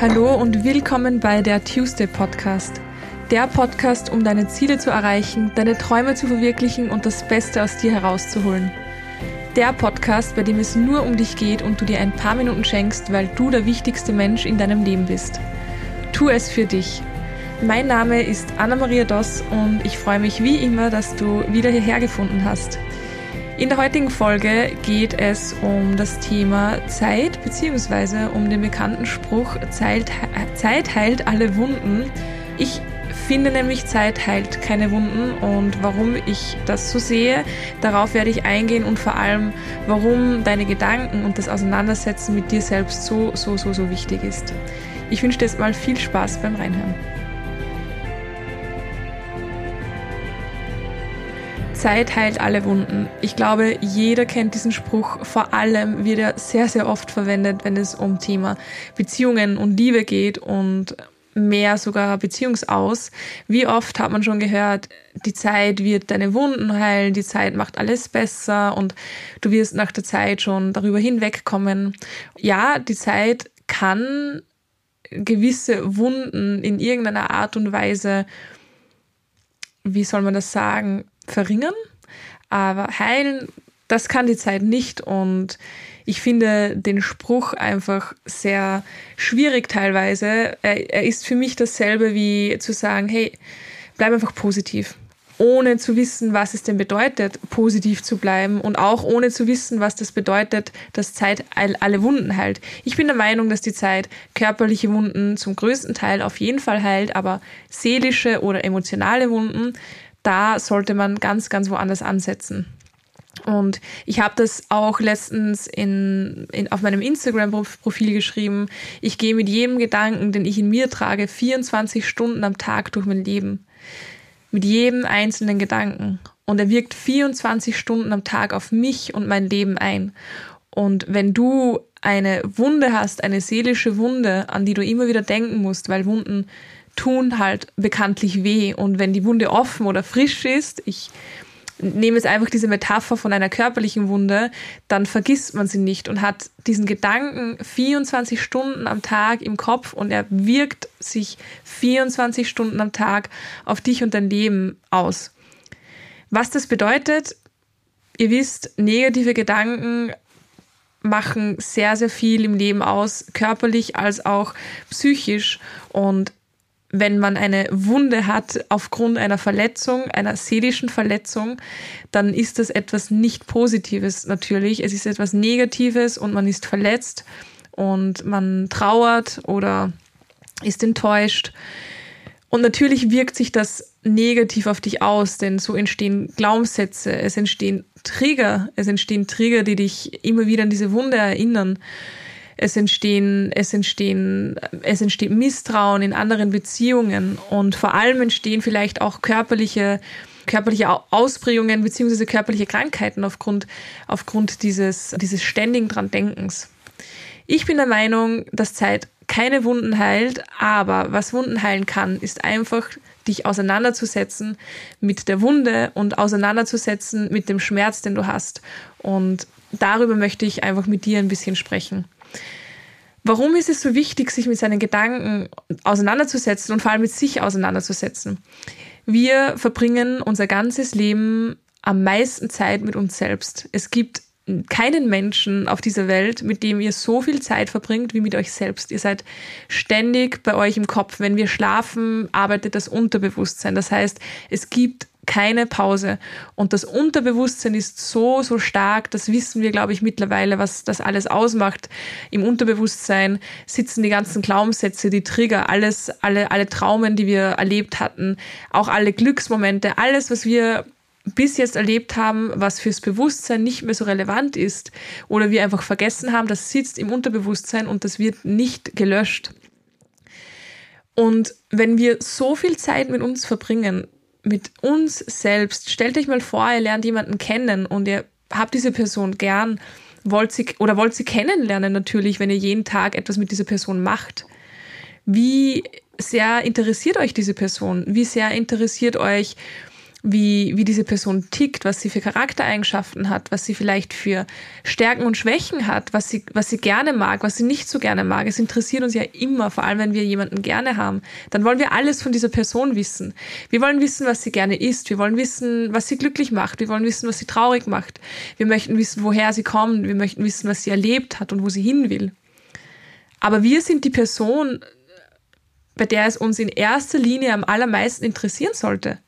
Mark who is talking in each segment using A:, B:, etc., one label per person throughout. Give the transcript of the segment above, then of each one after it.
A: Hallo und willkommen bei der Tuesday Podcast. Der Podcast, um deine Ziele zu erreichen, deine Träume zu verwirklichen und das Beste aus dir herauszuholen. Der Podcast, bei dem es nur um dich geht und du dir ein paar Minuten schenkst, weil du der wichtigste Mensch in deinem Leben bist. Tu es für dich. Mein Name ist Anna-Maria Doss und ich freue mich wie immer, dass du wieder hierher gefunden hast. In der heutigen Folge geht es um das Thema Zeit beziehungsweise um den bekannten Spruch Zeit, Zeit heilt alle Wunden. Ich finde nämlich Zeit heilt keine Wunden und warum ich das so sehe, darauf werde ich eingehen und vor allem, warum deine Gedanken und das Auseinandersetzen mit dir selbst so, so, so, so wichtig ist. Ich wünsche dir jetzt mal viel Spaß beim Reinhören. Zeit heilt alle Wunden. Ich glaube, jeder kennt diesen Spruch. Vor allem wird er sehr, sehr oft verwendet, wenn es um Thema Beziehungen und Liebe geht und mehr sogar Beziehungsaus. Wie oft hat man schon gehört, die Zeit wird deine Wunden heilen, die Zeit macht alles besser und du wirst nach der Zeit schon darüber hinwegkommen. Ja, die Zeit kann gewisse Wunden in irgendeiner Art und Weise, wie soll man das sagen, verringern, aber heilen, das kann die Zeit nicht. Und ich finde den Spruch einfach sehr schwierig teilweise. Er, er ist für mich dasselbe wie zu sagen, hey, bleib einfach positiv. Ohne zu wissen, was es denn bedeutet, positiv zu bleiben. Und auch ohne zu wissen, was das bedeutet, dass Zeit alle Wunden heilt. Ich bin der Meinung, dass die Zeit körperliche Wunden zum größten Teil auf jeden Fall heilt, aber seelische oder emotionale Wunden da sollte man ganz, ganz woanders ansetzen. Und ich habe das auch letztens in, in, auf meinem Instagram-Profil geschrieben. Ich gehe mit jedem Gedanken, den ich in mir trage, 24 Stunden am Tag durch mein Leben. Mit jedem einzelnen Gedanken. Und er wirkt 24 Stunden am Tag auf mich und mein Leben ein. Und wenn du eine Wunde hast, eine seelische Wunde, an die du immer wieder denken musst, weil Wunden tun halt bekanntlich weh. Und wenn die Wunde offen oder frisch ist, ich nehme jetzt einfach diese Metapher von einer körperlichen Wunde, dann vergisst man sie nicht und hat diesen Gedanken 24 Stunden am Tag im Kopf und er wirkt sich 24 Stunden am Tag auf dich und dein Leben aus. Was das bedeutet, ihr wisst, negative Gedanken machen sehr, sehr viel im Leben aus, körperlich als auch psychisch. Und wenn man eine Wunde hat aufgrund einer Verletzung, einer seelischen Verletzung, dann ist das etwas nicht Positives natürlich. Es ist etwas Negatives und man ist verletzt und man trauert oder ist enttäuscht. Und natürlich wirkt sich das negativ auf dich aus, denn so entstehen Glaubenssätze, es entstehen Trigger, es entstehen Trigger, die dich immer wieder an diese Wunde erinnern es entstehen, es entstehen, es entsteht Misstrauen in anderen Beziehungen und vor allem entstehen vielleicht auch körperliche körperliche Ausprägungen beziehungsweise körperliche Krankheiten aufgrund, aufgrund dieses, dieses ständigen dran Denkens. Ich bin der Meinung, dass Zeit keine Wunden heilt, aber was Wunden heilen kann, ist einfach dich auseinanderzusetzen mit der Wunde und auseinanderzusetzen mit dem Schmerz, den du hast. Und darüber möchte ich einfach mit dir ein bisschen sprechen. Warum ist es so wichtig, sich mit seinen Gedanken auseinanderzusetzen und vor allem mit sich auseinanderzusetzen? Wir verbringen unser ganzes Leben am meisten Zeit mit uns selbst. Es gibt keinen Menschen auf dieser Welt, mit dem ihr so viel Zeit verbringt wie mit euch selbst. Ihr seid ständig bei euch im Kopf. Wenn wir schlafen, arbeitet das Unterbewusstsein. Das heißt, es gibt keine Pause. Und das Unterbewusstsein ist so, so stark, das wissen wir, glaube ich, mittlerweile, was das alles ausmacht. Im Unterbewusstsein sitzen die ganzen Glaubenssätze, die Trigger, alles, alle, alle Traumen, die wir erlebt hatten, auch alle Glücksmomente, alles, was wir bis jetzt erlebt haben, was fürs Bewusstsein nicht mehr so relevant ist oder wir einfach vergessen haben, das sitzt im Unterbewusstsein und das wird nicht gelöscht. Und wenn wir so viel Zeit mit uns verbringen, mit uns selbst. Stellt euch mal vor, ihr lernt jemanden kennen und ihr habt diese Person gern, wollt sie oder wollt sie kennenlernen natürlich, wenn ihr jeden Tag etwas mit dieser Person macht. Wie sehr interessiert euch diese Person? Wie sehr interessiert euch wie, wie diese Person tickt, was sie für Charaktereigenschaften hat, was sie vielleicht für Stärken und Schwächen hat, was sie, was sie gerne mag, was sie nicht so gerne mag. Es interessiert uns ja immer, vor allem wenn wir jemanden gerne haben. Dann wollen wir alles von dieser Person wissen. Wir wollen wissen, was sie gerne isst. Wir wollen wissen, was sie glücklich macht. Wir wollen wissen, was sie traurig macht. Wir möchten wissen, woher sie kommt. Wir möchten wissen, was sie erlebt hat und wo sie hin will. Aber wir sind die Person, bei der es uns in erster Linie am allermeisten interessieren sollte.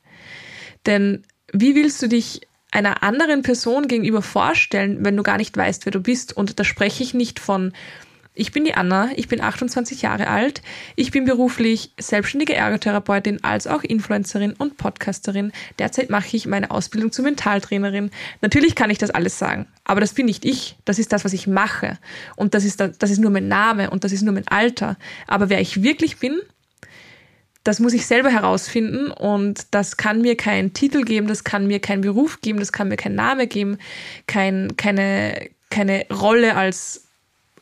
A: Denn wie willst du dich einer anderen Person gegenüber vorstellen, wenn du gar nicht weißt, wer du bist? Und da spreche ich nicht von, ich bin die Anna, ich bin 28 Jahre alt, ich bin beruflich selbstständige Ergotherapeutin als auch Influencerin und Podcasterin. Derzeit mache ich meine Ausbildung zur Mentaltrainerin. Natürlich kann ich das alles sagen, aber das bin nicht ich. Das ist das, was ich mache. Und das ist, das ist nur mein Name und das ist nur mein Alter. Aber wer ich wirklich bin, das muss ich selber herausfinden und das kann mir keinen Titel geben, das kann mir keinen Beruf geben, das kann mir keinen Name geben, kein, keine, keine Rolle als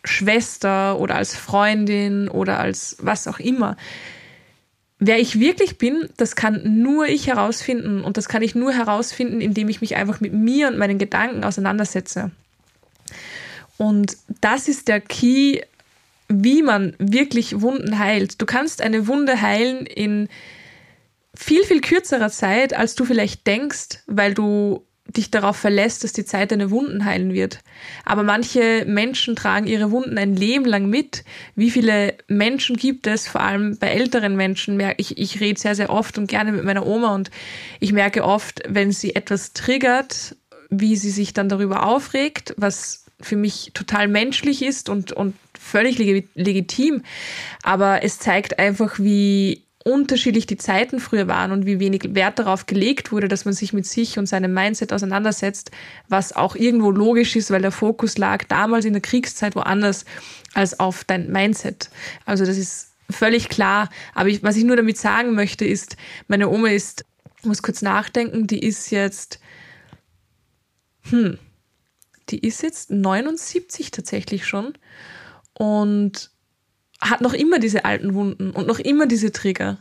A: Schwester oder als Freundin oder als was auch immer. Wer ich wirklich bin, das kann nur ich herausfinden und das kann ich nur herausfinden, indem ich mich einfach mit mir und meinen Gedanken auseinandersetze. Und das ist der Key wie man wirklich Wunden heilt. Du kannst eine Wunde heilen in viel, viel kürzerer Zeit, als du vielleicht denkst, weil du dich darauf verlässt, dass die Zeit deine Wunden heilen wird. Aber manche Menschen tragen ihre Wunden ein Leben lang mit. Wie viele Menschen gibt es, vor allem bei älteren Menschen, ich, ich rede sehr, sehr oft und gerne mit meiner Oma und ich merke oft, wenn sie etwas triggert, wie sie sich dann darüber aufregt, was für mich total menschlich ist und, und völlig legitim. Aber es zeigt einfach, wie unterschiedlich die Zeiten früher waren und wie wenig Wert darauf gelegt wurde, dass man sich mit sich und seinem Mindset auseinandersetzt, was auch irgendwo logisch ist, weil der Fokus lag damals in der Kriegszeit woanders als auf dein Mindset. Also das ist völlig klar. Aber ich, was ich nur damit sagen möchte, ist, meine Oma ist, ich muss kurz nachdenken, die ist jetzt, hm, die ist jetzt 79 tatsächlich schon und hat noch immer diese alten Wunden und noch immer diese Trigger.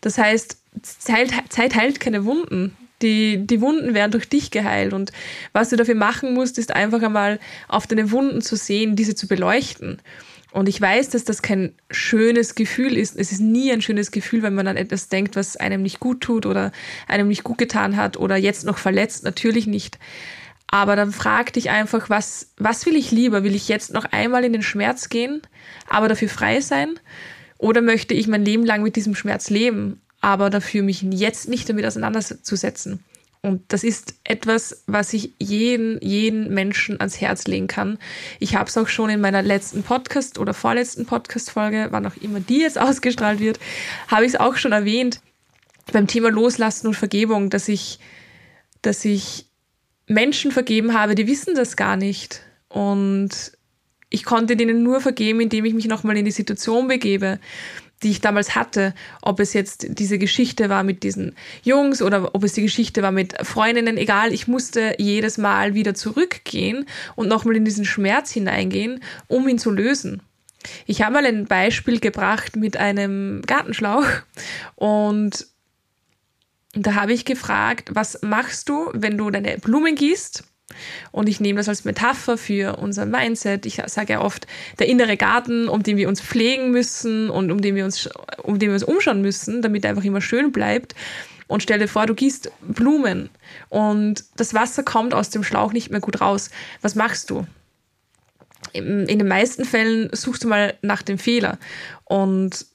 A: Das heißt, Zeit, Zeit heilt keine Wunden. Die, die Wunden werden durch dich geheilt. Und was du dafür machen musst, ist einfach einmal auf deine Wunden zu sehen, diese zu beleuchten. Und ich weiß, dass das kein schönes Gefühl ist. Es ist nie ein schönes Gefühl, wenn man an etwas denkt, was einem nicht gut tut oder einem nicht gut getan hat oder jetzt noch verletzt. Natürlich nicht. Aber dann frag dich einfach, was, was will ich lieber? Will ich jetzt noch einmal in den Schmerz gehen, aber dafür frei sein? Oder möchte ich mein Leben lang mit diesem Schmerz leben, aber dafür mich jetzt nicht damit auseinanderzusetzen? Und das ist etwas, was ich jeden, jeden Menschen ans Herz legen kann. Ich habe es auch schon in meiner letzten Podcast oder vorletzten Podcast-Folge, wann auch immer die jetzt ausgestrahlt wird, habe ich es auch schon erwähnt beim Thema Loslassen und Vergebung, dass ich, dass ich Menschen vergeben habe, die wissen das gar nicht. Und ich konnte denen nur vergeben, indem ich mich nochmal in die Situation begebe, die ich damals hatte. Ob es jetzt diese Geschichte war mit diesen Jungs oder ob es die Geschichte war mit Freundinnen, egal. Ich musste jedes Mal wieder zurückgehen und nochmal in diesen Schmerz hineingehen, um ihn zu lösen. Ich habe mal ein Beispiel gebracht mit einem Gartenschlauch und da habe ich gefragt, was machst du, wenn du deine Blumen gießt? Und ich nehme das als Metapher für unser Mindset. Ich sage ja oft, der innere Garten, um den wir uns pflegen müssen und um den wir uns, um den wir uns umschauen müssen, damit er einfach immer schön bleibt. Und stell dir vor, du gießt Blumen und das Wasser kommt aus dem Schlauch nicht mehr gut raus. Was machst du? In den meisten Fällen suchst du mal nach dem Fehler und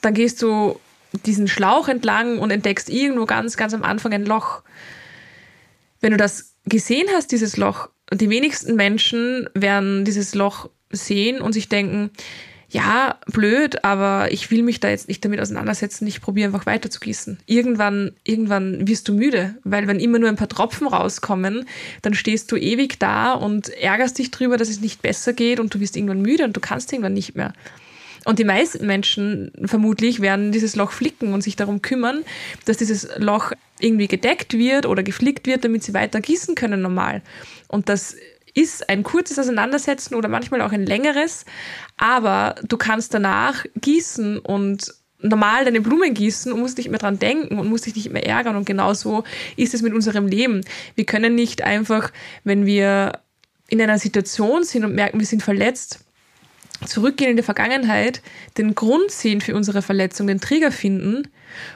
A: dann gehst du diesen Schlauch entlang und entdeckst irgendwo ganz, ganz am Anfang ein Loch. Wenn du das gesehen hast, dieses Loch, die wenigsten Menschen werden dieses Loch sehen und sich denken, ja, blöd, aber ich will mich da jetzt nicht damit auseinandersetzen, ich probiere einfach weiter zu gießen. Irgendwann, irgendwann wirst du müde, weil wenn immer nur ein paar Tropfen rauskommen, dann stehst du ewig da und ärgerst dich drüber, dass es nicht besser geht und du wirst irgendwann müde und du kannst irgendwann nicht mehr. Und die meisten Menschen vermutlich werden dieses Loch flicken und sich darum kümmern, dass dieses Loch irgendwie gedeckt wird oder geflickt wird, damit sie weiter gießen können normal. Und das ist ein kurzes Auseinandersetzen oder manchmal auch ein längeres, aber du kannst danach gießen und normal deine Blumen gießen und musst nicht mehr dran denken und musst dich nicht mehr ärgern. Und genauso ist es mit unserem Leben. Wir können nicht einfach, wenn wir in einer Situation sind und merken, wir sind verletzt, zurückgehen in die Vergangenheit, den Grund sehen für unsere Verletzung, den Trigger finden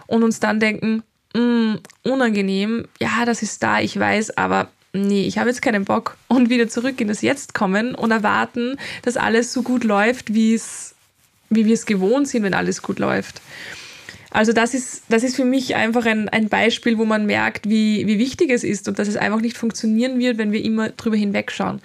A: und uns dann denken, mm, unangenehm, ja, das ist da, ich weiß, aber nee, ich habe jetzt keinen Bock und wieder zurück in das Jetzt kommen und erwarten, dass alles so gut läuft, wie es, wie wir es gewohnt sind, wenn alles gut läuft. Also das ist, das ist für mich einfach ein, ein Beispiel, wo man merkt, wie, wie wichtig es ist und dass es einfach nicht funktionieren wird, wenn wir immer drüber hinwegschauen.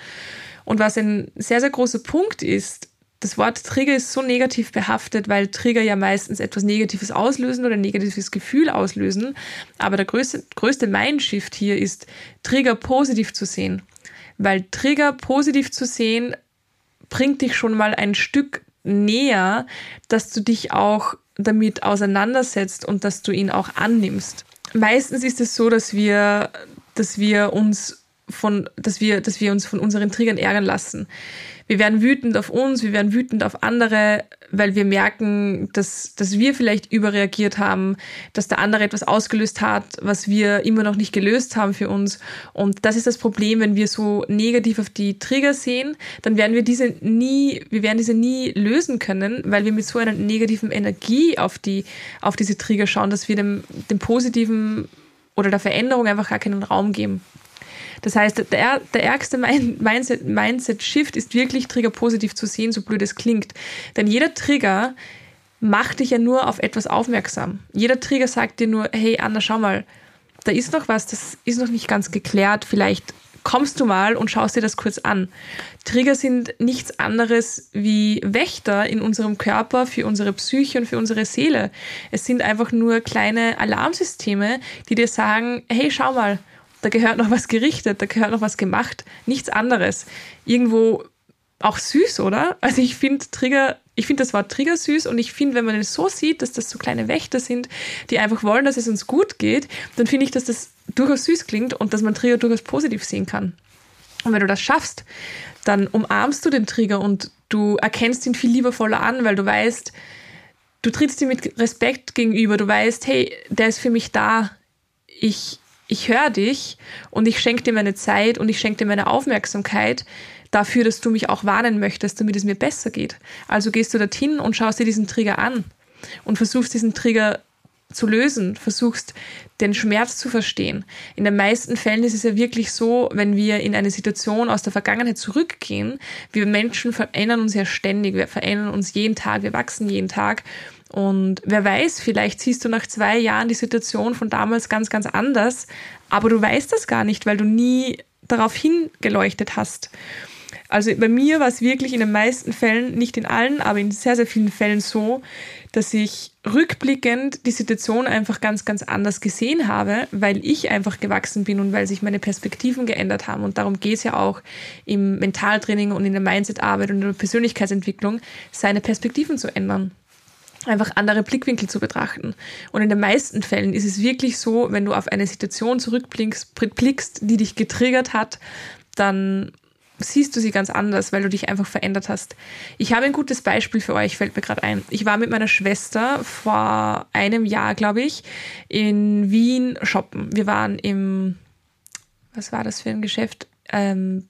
A: Und was ein sehr, sehr großer Punkt ist, das Wort Trigger ist so negativ behaftet, weil Trigger ja meistens etwas Negatives auslösen oder ein negatives Gefühl auslösen. Aber der größte, größte Mindshift hier ist, Trigger positiv zu sehen. Weil Trigger positiv zu sehen, bringt dich schon mal ein Stück näher, dass du dich auch damit auseinandersetzt und dass du ihn auch annimmst. Meistens ist es so, dass wir, dass wir uns von, dass wir, dass wir uns von unseren Triggern ärgern lassen. Wir werden wütend auf uns, wir werden wütend auf andere, weil wir merken, dass, dass wir vielleicht überreagiert haben, dass der andere etwas ausgelöst hat, was wir immer noch nicht gelöst haben für uns. Und das ist das Problem, wenn wir so negativ auf die Trigger sehen, dann werden wir diese nie, wir werden diese nie lösen können, weil wir mit so einer negativen Energie auf die, auf diese Trigger schauen, dass wir dem, dem positiven oder der Veränderung einfach gar keinen Raum geben. Das heißt, der, der ärgste Mindset, Mindset-Shift ist wirklich Trigger positiv zu sehen, so blöd es klingt. Denn jeder Trigger macht dich ja nur auf etwas aufmerksam. Jeder Trigger sagt dir nur, hey Anna, schau mal, da ist noch was, das ist noch nicht ganz geklärt, vielleicht kommst du mal und schaust dir das kurz an. Trigger sind nichts anderes wie Wächter in unserem Körper für unsere Psyche und für unsere Seele. Es sind einfach nur kleine Alarmsysteme, die dir sagen, hey, schau mal, da gehört noch was gerichtet, da gehört noch was gemacht, nichts anderes. Irgendwo auch süß, oder? Also ich finde Trigger, ich finde das Wort Trigger süß und ich finde, wenn man es so sieht, dass das so kleine Wächter sind, die einfach wollen, dass es uns gut geht, dann finde ich, dass das durchaus süß klingt und dass man Trigger durchaus positiv sehen kann. Und wenn du das schaffst, dann umarmst du den Trigger und du erkennst ihn viel liebevoller an, weil du weißt, du trittst ihm mit Respekt gegenüber, du weißt, hey, der ist für mich da, ich, ich höre dich und ich schenke dir meine Zeit und ich schenke dir meine Aufmerksamkeit dafür, dass du mich auch warnen möchtest, damit es mir besser geht. Also gehst du dorthin und schaust dir diesen Trigger an und versuchst diesen Trigger zu lösen, versuchst den Schmerz zu verstehen. In den meisten Fällen ist es ja wirklich so, wenn wir in eine Situation aus der Vergangenheit zurückgehen, wir Menschen verändern uns ja ständig, wir verändern uns jeden Tag, wir wachsen jeden Tag und wer weiß, vielleicht siehst du nach zwei Jahren die Situation von damals ganz, ganz anders, aber du weißt das gar nicht, weil du nie darauf hingeleuchtet hast. Also bei mir war es wirklich in den meisten Fällen, nicht in allen, aber in sehr, sehr vielen Fällen so, dass ich rückblickend die Situation einfach ganz, ganz anders gesehen habe, weil ich einfach gewachsen bin und weil sich meine Perspektiven geändert haben. Und darum geht es ja auch im Mentaltraining und in der Mindsetarbeit und in der Persönlichkeitsentwicklung, seine Perspektiven zu ändern einfach andere Blickwinkel zu betrachten. Und in den meisten Fällen ist es wirklich so, wenn du auf eine Situation zurückblickst, blickst, die dich getriggert hat, dann siehst du sie ganz anders, weil du dich einfach verändert hast. Ich habe ein gutes Beispiel für euch, fällt mir gerade ein. Ich war mit meiner Schwester vor einem Jahr, glaube ich, in Wien shoppen. Wir waren im, was war das für ein Geschäft? Ähm,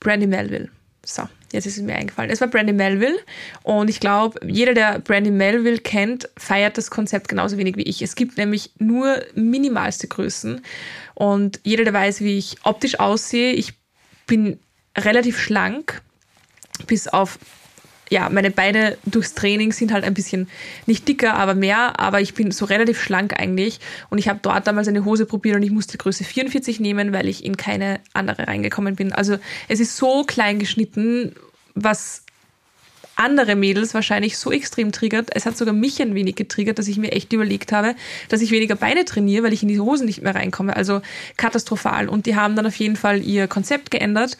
A: Brandy Melville. So, jetzt ist es mir eingefallen. Es war Brandy Melville und ich glaube, jeder, der Brandy Melville kennt, feiert das Konzept genauso wenig wie ich. Es gibt nämlich nur minimalste Größen und jeder, der weiß, wie ich optisch aussehe, ich bin relativ schlank, bis auf ja, meine Beine durchs Training sind halt ein bisschen nicht dicker, aber mehr, aber ich bin so relativ schlank eigentlich und ich habe dort damals eine Hose probiert und ich musste Größe 44 nehmen, weil ich in keine andere reingekommen bin. Also es ist so klein geschnitten, was andere Mädels wahrscheinlich so extrem triggert. Es hat sogar mich ein wenig getriggert, dass ich mir echt überlegt habe, dass ich weniger Beine trainiere, weil ich in die Hosen nicht mehr reinkomme. Also katastrophal. Und die haben dann auf jeden Fall ihr Konzept geändert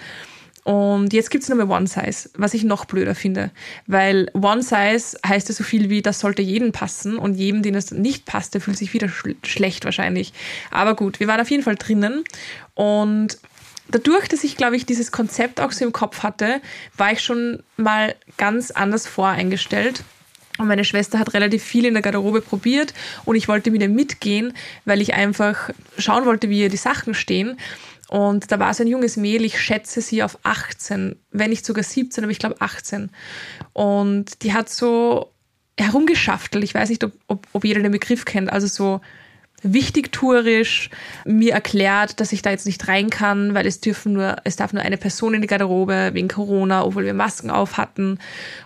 A: und jetzt gibt's nur mehr One Size, was ich noch blöder finde. Weil One Size heißt ja so viel wie, das sollte jedem passen und jedem, den es nicht passt, der fühlt sich wieder sch schlecht wahrscheinlich. Aber gut, wir waren auf jeden Fall drinnen und dadurch, dass ich, glaube ich, dieses Konzept auch so im Kopf hatte, war ich schon mal ganz anders voreingestellt Und meine Schwester hat relativ viel in der Garderobe probiert und ich wollte mit ihr mitgehen, weil ich einfach schauen wollte, wie ihr die Sachen stehen. Und da war so ein junges Mädel, ich schätze sie auf 18, wenn nicht sogar 17, aber ich glaube 18. Und die hat so herumgeschaftelt. Ich weiß nicht, ob, ob, ob jeder den Begriff kennt. Also so wichtigtuerisch mir erklärt, dass ich da jetzt nicht rein kann, weil es dürfen nur, es darf nur eine Person in die Garderobe wegen Corona, obwohl wir Masken auf hatten.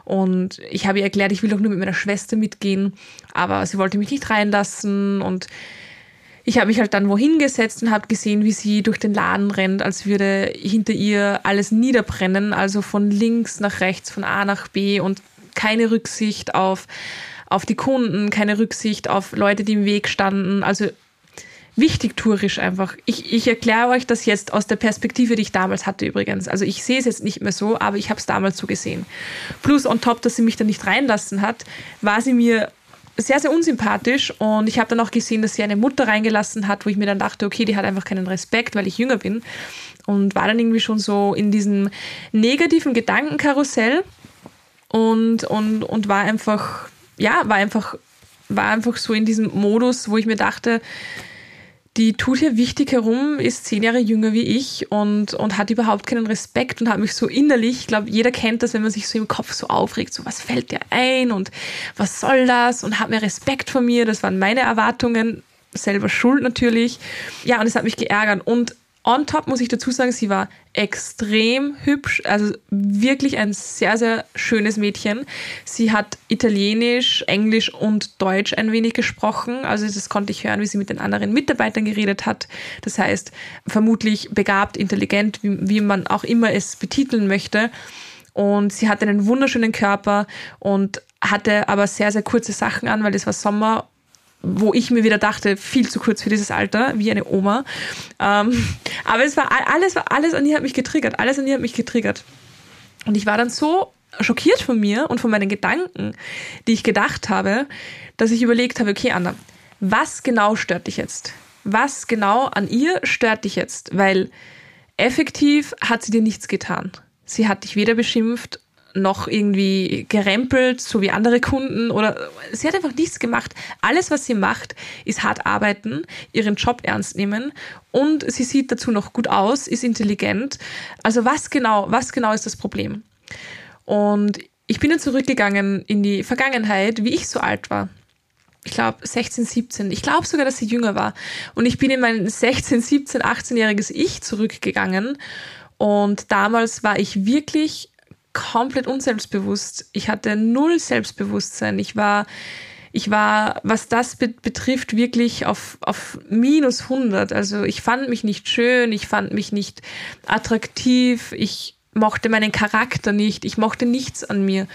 A: Und ich habe ihr erklärt, ich will doch nur mit meiner Schwester mitgehen, aber sie wollte mich nicht reinlassen und ich habe mich halt dann wohin gesetzt und habe gesehen, wie sie durch den Laden rennt, als würde hinter ihr alles niederbrennen, also von links nach rechts, von A nach B und keine Rücksicht auf auf die Kunden, keine Rücksicht auf Leute, die im Weg standen. Also wichtig tourisch einfach. Ich, ich erkläre euch das jetzt aus der Perspektive, die ich damals hatte übrigens. Also ich sehe es jetzt nicht mehr so, aber ich habe es damals so gesehen. Plus on top, dass sie mich da nicht reinlassen hat, war sie mir sehr, sehr unsympathisch und ich habe dann auch gesehen, dass sie eine Mutter reingelassen hat, wo ich mir dann dachte, okay, die hat einfach keinen Respekt, weil ich jünger bin und war dann irgendwie schon so in diesem negativen Gedankenkarussell und, und, und war einfach ja, war einfach, war einfach so in diesem Modus, wo ich mir dachte, die tut hier wichtig herum, ist zehn Jahre jünger wie ich und, und hat überhaupt keinen Respekt und hat mich so innerlich, ich glaube, jeder kennt das, wenn man sich so im Kopf so aufregt, so was fällt dir ein und was soll das? Und hat mehr Respekt vor mir, das waren meine Erwartungen, selber schuld natürlich. Ja, und es hat mich geärgert. Und On top muss ich dazu sagen, sie war extrem hübsch, also wirklich ein sehr, sehr schönes Mädchen. Sie hat Italienisch, Englisch und Deutsch ein wenig gesprochen. Also das konnte ich hören, wie sie mit den anderen Mitarbeitern geredet hat. Das heißt, vermutlich begabt, intelligent, wie, wie man auch immer es betiteln möchte. Und sie hatte einen wunderschönen Körper und hatte aber sehr, sehr kurze Sachen an, weil es war Sommer wo ich mir wieder dachte, viel zu kurz für dieses Alter, wie eine Oma. Ähm, aber es war alles, alles an ihr hat mich getriggert, alles an ihr hat mich getriggert. Und ich war dann so schockiert von mir und von meinen Gedanken, die ich gedacht habe, dass ich überlegt habe, okay, Anna, was genau stört dich jetzt? Was genau an ihr stört dich jetzt? Weil effektiv hat sie dir nichts getan. Sie hat dich weder beschimpft noch irgendwie gerempelt, so wie andere Kunden oder sie hat einfach nichts gemacht. Alles, was sie macht, ist hart arbeiten, ihren Job ernst nehmen und sie sieht dazu noch gut aus, ist intelligent. Also was genau, was genau ist das Problem? Und ich bin dann zurückgegangen in die Vergangenheit, wie ich so alt war. Ich glaube 16, 17. Ich glaube sogar, dass sie jünger war. Und ich bin in mein 16, 17, 18-jähriges Ich zurückgegangen. Und damals war ich wirklich komplett unselbstbewusst. Ich hatte null Selbstbewusstsein. Ich war, ich war, was das betrifft, wirklich auf, auf minus 100. Also ich fand mich nicht schön, ich fand mich nicht attraktiv, ich mochte meinen Charakter nicht, ich mochte nichts an mir.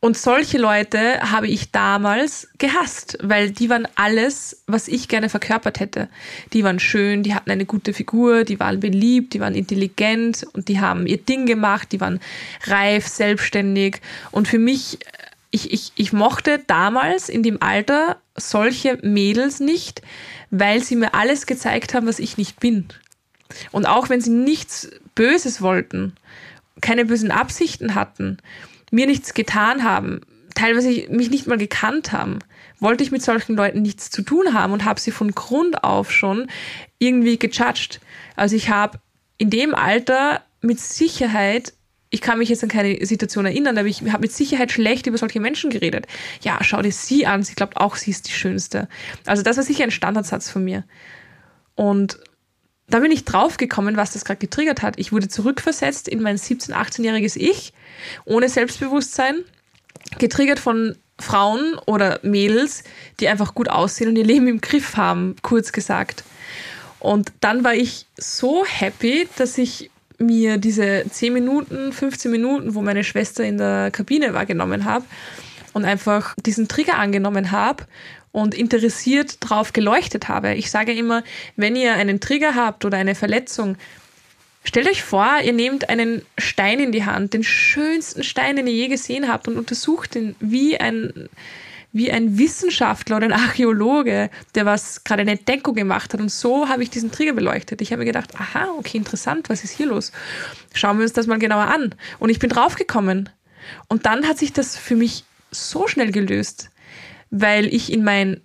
A: Und solche Leute habe ich damals gehasst, weil die waren alles, was ich gerne verkörpert hätte. Die waren schön, die hatten eine gute Figur, die waren beliebt, die waren intelligent und die haben ihr Ding gemacht, die waren reif, selbstständig. Und für mich, ich, ich, ich mochte damals in dem Alter solche Mädels nicht, weil sie mir alles gezeigt haben, was ich nicht bin. Und auch wenn sie nichts Böses wollten, keine bösen Absichten hatten, mir nichts getan haben, teilweise mich nicht mal gekannt haben, wollte ich mit solchen Leuten nichts zu tun haben und habe sie von Grund auf schon irgendwie gejudged. Also ich habe in dem Alter mit Sicherheit ich kann mich jetzt an keine Situation erinnern, aber ich habe mit Sicherheit schlecht über solche Menschen geredet. Ja, schau dir sie an, sie glaubt auch, sie ist die Schönste. Also das war sicher ein Standardsatz von mir. Und da bin ich draufgekommen, was das gerade getriggert hat. Ich wurde zurückversetzt in mein 17-, 18-jähriges Ich, ohne Selbstbewusstsein, getriggert von Frauen oder Mädels, die einfach gut aussehen und ihr Leben im Griff haben, kurz gesagt. Und dann war ich so happy, dass ich mir diese 10 Minuten, 15 Minuten, wo meine Schwester in der Kabine war, genommen habe und einfach diesen Trigger angenommen habe und interessiert drauf geleuchtet habe. Ich sage immer, wenn ihr einen Trigger habt oder eine Verletzung, stellt euch vor, ihr nehmt einen Stein in die Hand, den schönsten Stein, den ihr je gesehen habt und untersucht ihn wie ein wie ein Wissenschaftler oder ein Archäologe, der was gerade eine Entdeckung gemacht hat. Und so habe ich diesen Trigger beleuchtet. Ich habe mir gedacht, aha, okay, interessant, was ist hier los? Schauen wir uns das mal genauer an. Und ich bin draufgekommen. Und dann hat sich das für mich so schnell gelöst, weil ich in mein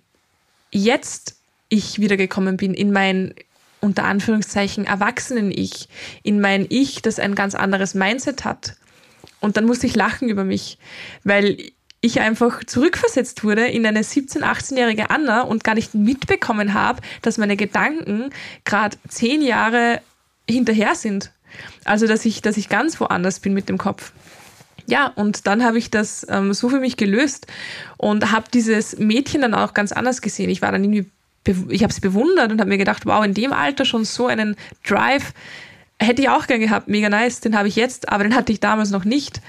A: Jetzt ich wiedergekommen bin, in mein unter Anführungszeichen Erwachsenen-Ich, in mein Ich, das ein ganz anderes Mindset hat. Und dann musste ich lachen über mich, weil ich einfach zurückversetzt wurde in eine 17-, 18-jährige Anna und gar nicht mitbekommen habe, dass meine Gedanken gerade zehn Jahre hinterher sind. Also, dass ich, dass ich ganz woanders bin mit dem Kopf. Ja, und dann habe ich das ähm, so für mich gelöst und habe dieses Mädchen dann auch ganz anders gesehen. Ich war dann irgendwie, ich habe es bewundert und habe mir gedacht, wow, in dem Alter schon so einen Drive hätte ich auch gern gehabt, mega nice, den habe ich jetzt, aber den hatte ich damals noch nicht.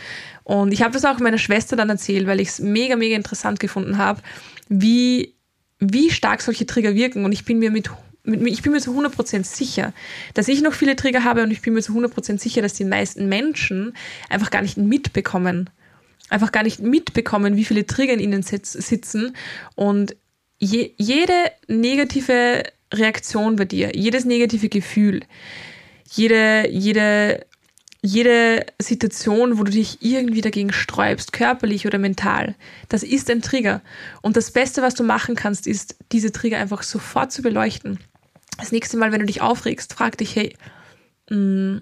A: Und ich habe das auch meiner Schwester dann erzählt, weil ich es mega, mega interessant gefunden habe, wie, wie stark solche Trigger wirken. Und ich bin mir mit ich bin mir zu 100% sicher, dass ich noch viele Trigger habe und ich bin mir zu 100% sicher, dass die meisten Menschen einfach gar nicht mitbekommen. Einfach gar nicht mitbekommen, wie viele Trigger in ihnen sitzen. Und je, jede negative Reaktion bei dir, jedes negative Gefühl, jede, jede jede Situation, wo du dich irgendwie dagegen sträubst, körperlich oder mental, das ist ein Trigger. Und das Beste, was du machen kannst, ist, diese Trigger einfach sofort zu beleuchten. Das nächste Mal, wenn du dich aufregst, frag dich, hey, mh, hm,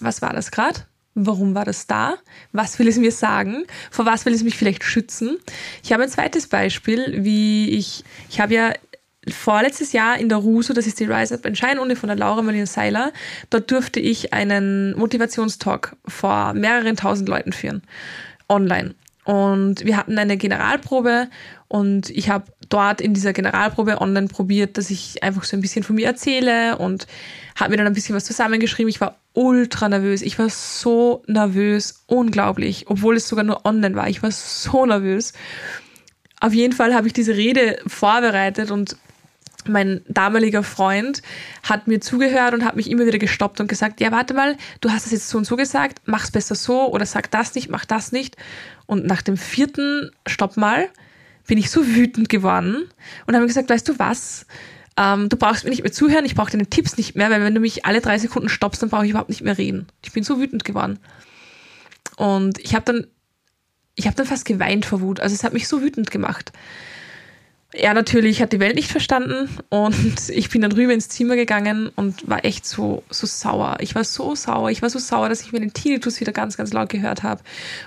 A: was war das gerade? Warum war das da? Was will es mir sagen? Vor was will es mich vielleicht schützen? Ich habe ein zweites Beispiel, wie ich, ich habe ja vorletztes Jahr in der RUSO, das ist die Rise Up Uni von der Laura Marlene Seiler, dort durfte ich einen Motivationstalk vor mehreren tausend Leuten führen, online. Und wir hatten eine Generalprobe und ich habe dort in dieser Generalprobe online probiert, dass ich einfach so ein bisschen von mir erzähle und habe mir dann ein bisschen was zusammengeschrieben. Ich war ultra nervös. Ich war so nervös, unglaublich, obwohl es sogar nur online war. Ich war so nervös. Auf jeden Fall habe ich diese Rede vorbereitet und mein damaliger Freund hat mir zugehört und hat mich immer wieder gestoppt und gesagt, ja, warte mal, du hast es jetzt so und so gesagt, mach's besser so oder sag das nicht, mach das nicht. Und nach dem vierten Stopp mal bin ich so wütend geworden und habe gesagt, weißt du was? Ähm, du brauchst mir nicht mehr zuhören, ich brauche deine Tipps nicht mehr, weil wenn du mich alle drei Sekunden stoppst, dann brauche ich überhaupt nicht mehr reden. Ich bin so wütend geworden. Und ich habe dann, ich habe dann fast geweint vor Wut. Also es hat mich so wütend gemacht er natürlich hat die Welt nicht verstanden und ich bin dann rüber ins Zimmer gegangen und war echt so, so sauer. Ich war so sauer. Ich war so sauer, dass ich mir den Tinnitus wieder ganz, ganz laut gehört habe.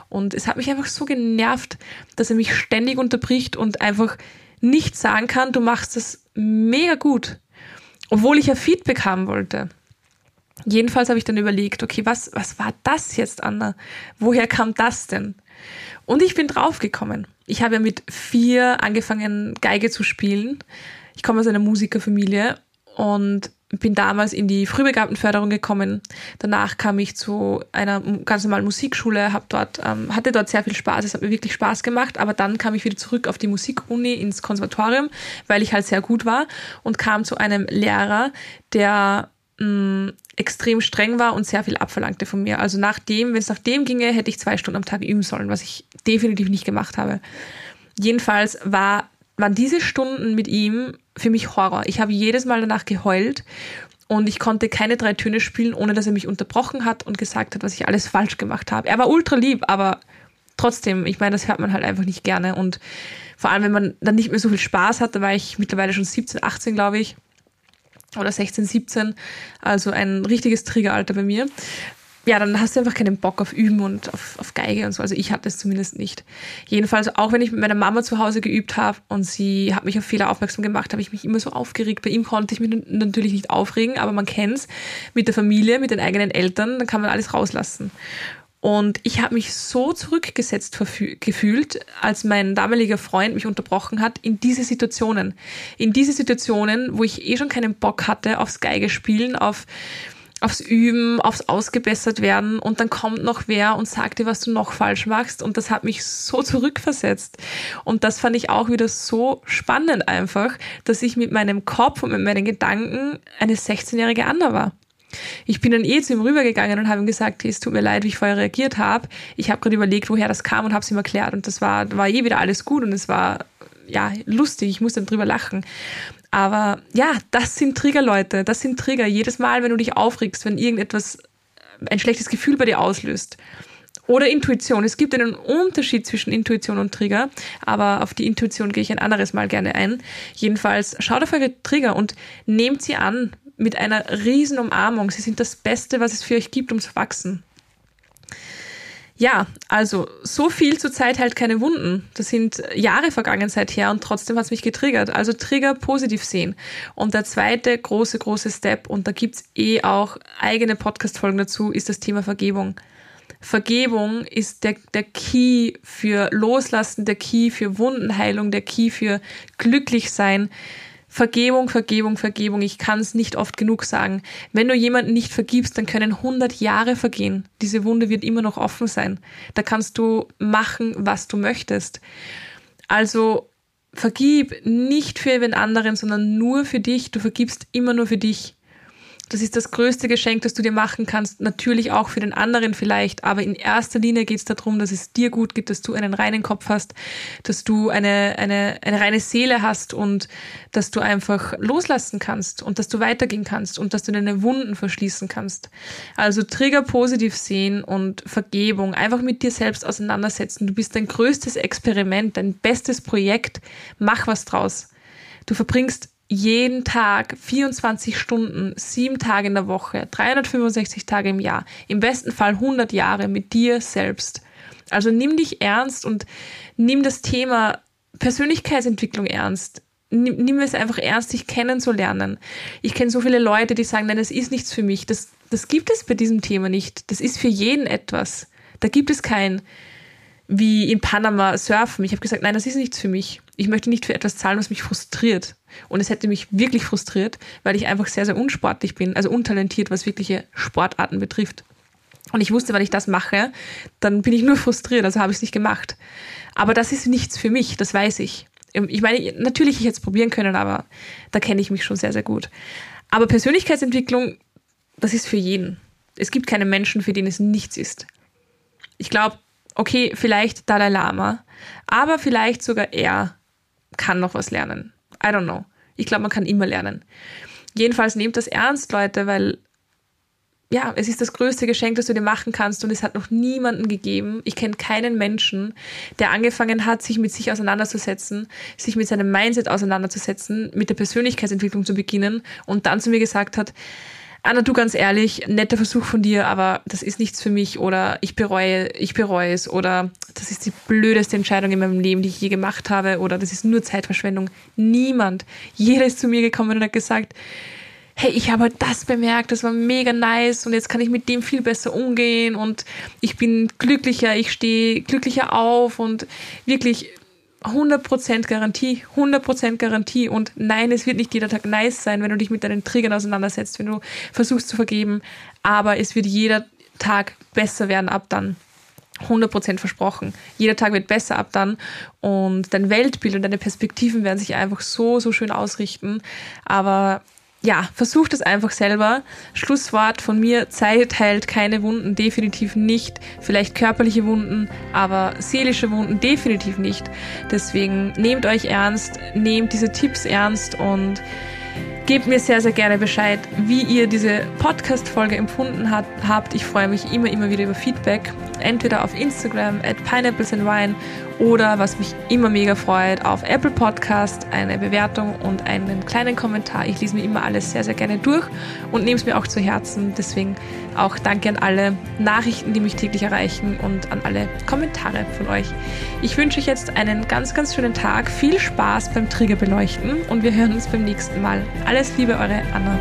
A: Und es hat mich einfach so genervt, dass er mich ständig unterbricht und einfach nicht sagen kann, du machst das mega gut. Obwohl ich ja Feedback haben wollte. Jedenfalls habe ich dann überlegt, okay, was, was war das jetzt, Anna? Woher kam das denn? Und ich bin draufgekommen. Ich habe ja mit vier angefangen, Geige zu spielen. Ich komme aus einer Musikerfamilie und bin damals in die Frühbegabtenförderung gekommen. Danach kam ich zu einer ganz normalen Musikschule, hab dort, ähm, hatte dort sehr viel Spaß. Es hat mir wirklich Spaß gemacht. Aber dann kam ich wieder zurück auf die Musikuni ins Konservatorium, weil ich halt sehr gut war und kam zu einem Lehrer, der extrem streng war und sehr viel abverlangte von mir. Also nachdem, wenn es nach dem ginge, hätte ich zwei Stunden am Tag üben sollen, was ich definitiv nicht gemacht habe. Jedenfalls war, waren diese Stunden mit ihm für mich Horror. Ich habe jedes Mal danach geheult und ich konnte keine drei Töne spielen, ohne dass er mich unterbrochen hat und gesagt hat, was ich alles falsch gemacht habe. Er war ultra lieb, aber trotzdem, ich meine, das hört man halt einfach nicht gerne und vor allem, wenn man dann nicht mehr so viel Spaß hat, da war ich mittlerweile schon 17, 18, glaube ich, oder 16, 17, also ein richtiges Triggeralter bei mir. Ja, dann hast du einfach keinen Bock auf Üben und auf, auf Geige und so. Also ich hatte es zumindest nicht. Jedenfalls, auch wenn ich mit meiner Mama zu Hause geübt habe und sie hat mich auf Fehler aufmerksam gemacht, habe ich mich immer so aufgeregt. Bei ihm konnte ich mich natürlich nicht aufregen, aber man kennt's mit der Familie, mit den eigenen Eltern, dann kann man alles rauslassen. Und ich habe mich so zurückgesetzt gefühlt, als mein damaliger Freund mich unterbrochen hat, in diese Situationen. In diese Situationen, wo ich eh schon keinen Bock hatte aufs Geige spielen, auf, aufs Üben, aufs Ausgebessert werden. Und dann kommt noch wer und sagt dir, was du noch falsch machst. Und das hat mich so zurückversetzt. Und das fand ich auch wieder so spannend einfach, dass ich mit meinem Kopf und mit meinen Gedanken eine 16-jährige Anna war. Ich bin dann eh zu ihm rübergegangen und habe ihm gesagt, es tut mir leid, wie ich vorher reagiert habe. Ich habe gerade überlegt, woher das kam und habe es ihm erklärt. Und das war, war eh wieder alles gut und es war ja lustig. Ich musste dann drüber lachen. Aber ja, das sind Trigger, Leute. Das sind Trigger. Jedes Mal, wenn du dich aufregst, wenn irgendetwas ein schlechtes Gefühl bei dir auslöst Oder Intuition. Es gibt einen Unterschied zwischen Intuition und Trigger, aber auf die Intuition gehe ich ein anderes Mal gerne ein. Jedenfalls schaut auf eure Trigger und nehmt sie an mit einer riesen Umarmung. Sie sind das Beste, was es für euch gibt, um zu wachsen. Ja, also so viel zur Zeit halt keine Wunden. Das sind Jahre vergangen seither und trotzdem hat es mich getriggert. Also Trigger positiv sehen. Und der zweite große, große Step, und da gibt's eh auch eigene Podcast-Folgen dazu, ist das Thema Vergebung. Vergebung ist der, der Key für Loslassen, der Key für Wundenheilung, der Key für Glücklichsein. Vergebung, Vergebung, Vergebung. Ich kann es nicht oft genug sagen. Wenn du jemanden nicht vergibst, dann können 100 Jahre vergehen. Diese Wunde wird immer noch offen sein. Da kannst du machen, was du möchtest. Also vergib nicht für den anderen, sondern nur für dich. Du vergibst immer nur für dich. Das ist das größte Geschenk, das du dir machen kannst. Natürlich auch für den anderen vielleicht, aber in erster Linie geht es darum, dass es dir gut geht, dass du einen reinen Kopf hast, dass du eine, eine, eine reine Seele hast und dass du einfach loslassen kannst und dass du weitergehen kannst und dass du deine Wunden verschließen kannst. Also Trigger positiv sehen und Vergebung, einfach mit dir selbst auseinandersetzen. Du bist dein größtes Experiment, dein bestes Projekt. Mach was draus. Du verbringst jeden Tag 24 Stunden, sieben Tage in der Woche, 365 Tage im Jahr, im besten Fall 100 Jahre mit dir selbst. Also nimm dich ernst und nimm das Thema Persönlichkeitsentwicklung ernst. Nimm, nimm es einfach ernst, dich kennenzulernen. Ich kenne so viele Leute, die sagen, nein, das ist nichts für mich. Das, das gibt es bei diesem Thema nicht. Das ist für jeden etwas. Da gibt es kein, wie in Panama surfen. Ich habe gesagt, nein, das ist nichts für mich. Ich möchte nicht für etwas zahlen, was mich frustriert. Und es hätte mich wirklich frustriert, weil ich einfach sehr, sehr unsportlich bin, also untalentiert, was wirkliche Sportarten betrifft. Und ich wusste, wenn ich das mache, dann bin ich nur frustriert, also habe ich es nicht gemacht. Aber das ist nichts für mich, das weiß ich. Ich meine, natürlich ich hätte es probieren können, aber da kenne ich mich schon sehr, sehr gut. Aber Persönlichkeitsentwicklung, das ist für jeden. Es gibt keine Menschen, für den es nichts ist. Ich glaube, okay, vielleicht Dalai Lama, aber vielleicht sogar er kann noch was lernen. I don't know. Ich glaube, man kann immer lernen. Jedenfalls nehmt das ernst, Leute, weil ja, es ist das größte Geschenk, das du dir machen kannst und es hat noch niemanden gegeben. Ich kenne keinen Menschen, der angefangen hat, sich mit sich auseinanderzusetzen, sich mit seinem Mindset auseinanderzusetzen, mit der Persönlichkeitsentwicklung zu beginnen und dann zu mir gesagt hat, Anna, du ganz ehrlich, netter Versuch von dir, aber das ist nichts für mich oder ich bereue, ich bereue es oder das ist die blödeste Entscheidung in meinem Leben, die ich je gemacht habe oder das ist nur Zeitverschwendung. Niemand. Jeder ist zu mir gekommen und hat gesagt, hey, ich habe das bemerkt, das war mega nice und jetzt kann ich mit dem viel besser umgehen und ich bin glücklicher, ich stehe glücklicher auf und wirklich 100% Garantie, 100% Garantie und nein, es wird nicht jeder Tag nice sein, wenn du dich mit deinen Triggern auseinandersetzt, wenn du versuchst zu vergeben, aber es wird jeder Tag besser werden ab dann. 100% versprochen. Jeder Tag wird besser ab dann und dein Weltbild und deine Perspektiven werden sich einfach so, so schön ausrichten. Aber ja, versucht es einfach selber. Schlusswort von mir, Zeit heilt keine Wunden, definitiv nicht. Vielleicht körperliche Wunden, aber seelische Wunden definitiv nicht. Deswegen nehmt euch ernst, nehmt diese Tipps ernst und Gebt mir sehr, sehr gerne Bescheid, wie ihr diese Podcast-Folge empfunden hat, habt. Ich freue mich immer, immer wieder über Feedback. Entweder auf Instagram at pineapplesandwine oder, was mich immer mega freut, auf Apple Podcast eine Bewertung und einen kleinen Kommentar. Ich lese mir immer alles sehr, sehr gerne durch und nehme es mir auch zu Herzen. Deswegen auch danke an alle Nachrichten, die mich täglich erreichen und an alle Kommentare von euch. Ich wünsche euch jetzt einen ganz, ganz schönen Tag. Viel Spaß beim Trigger beleuchten und wir hören uns beim nächsten Mal. Alles Liebe, eure Anna.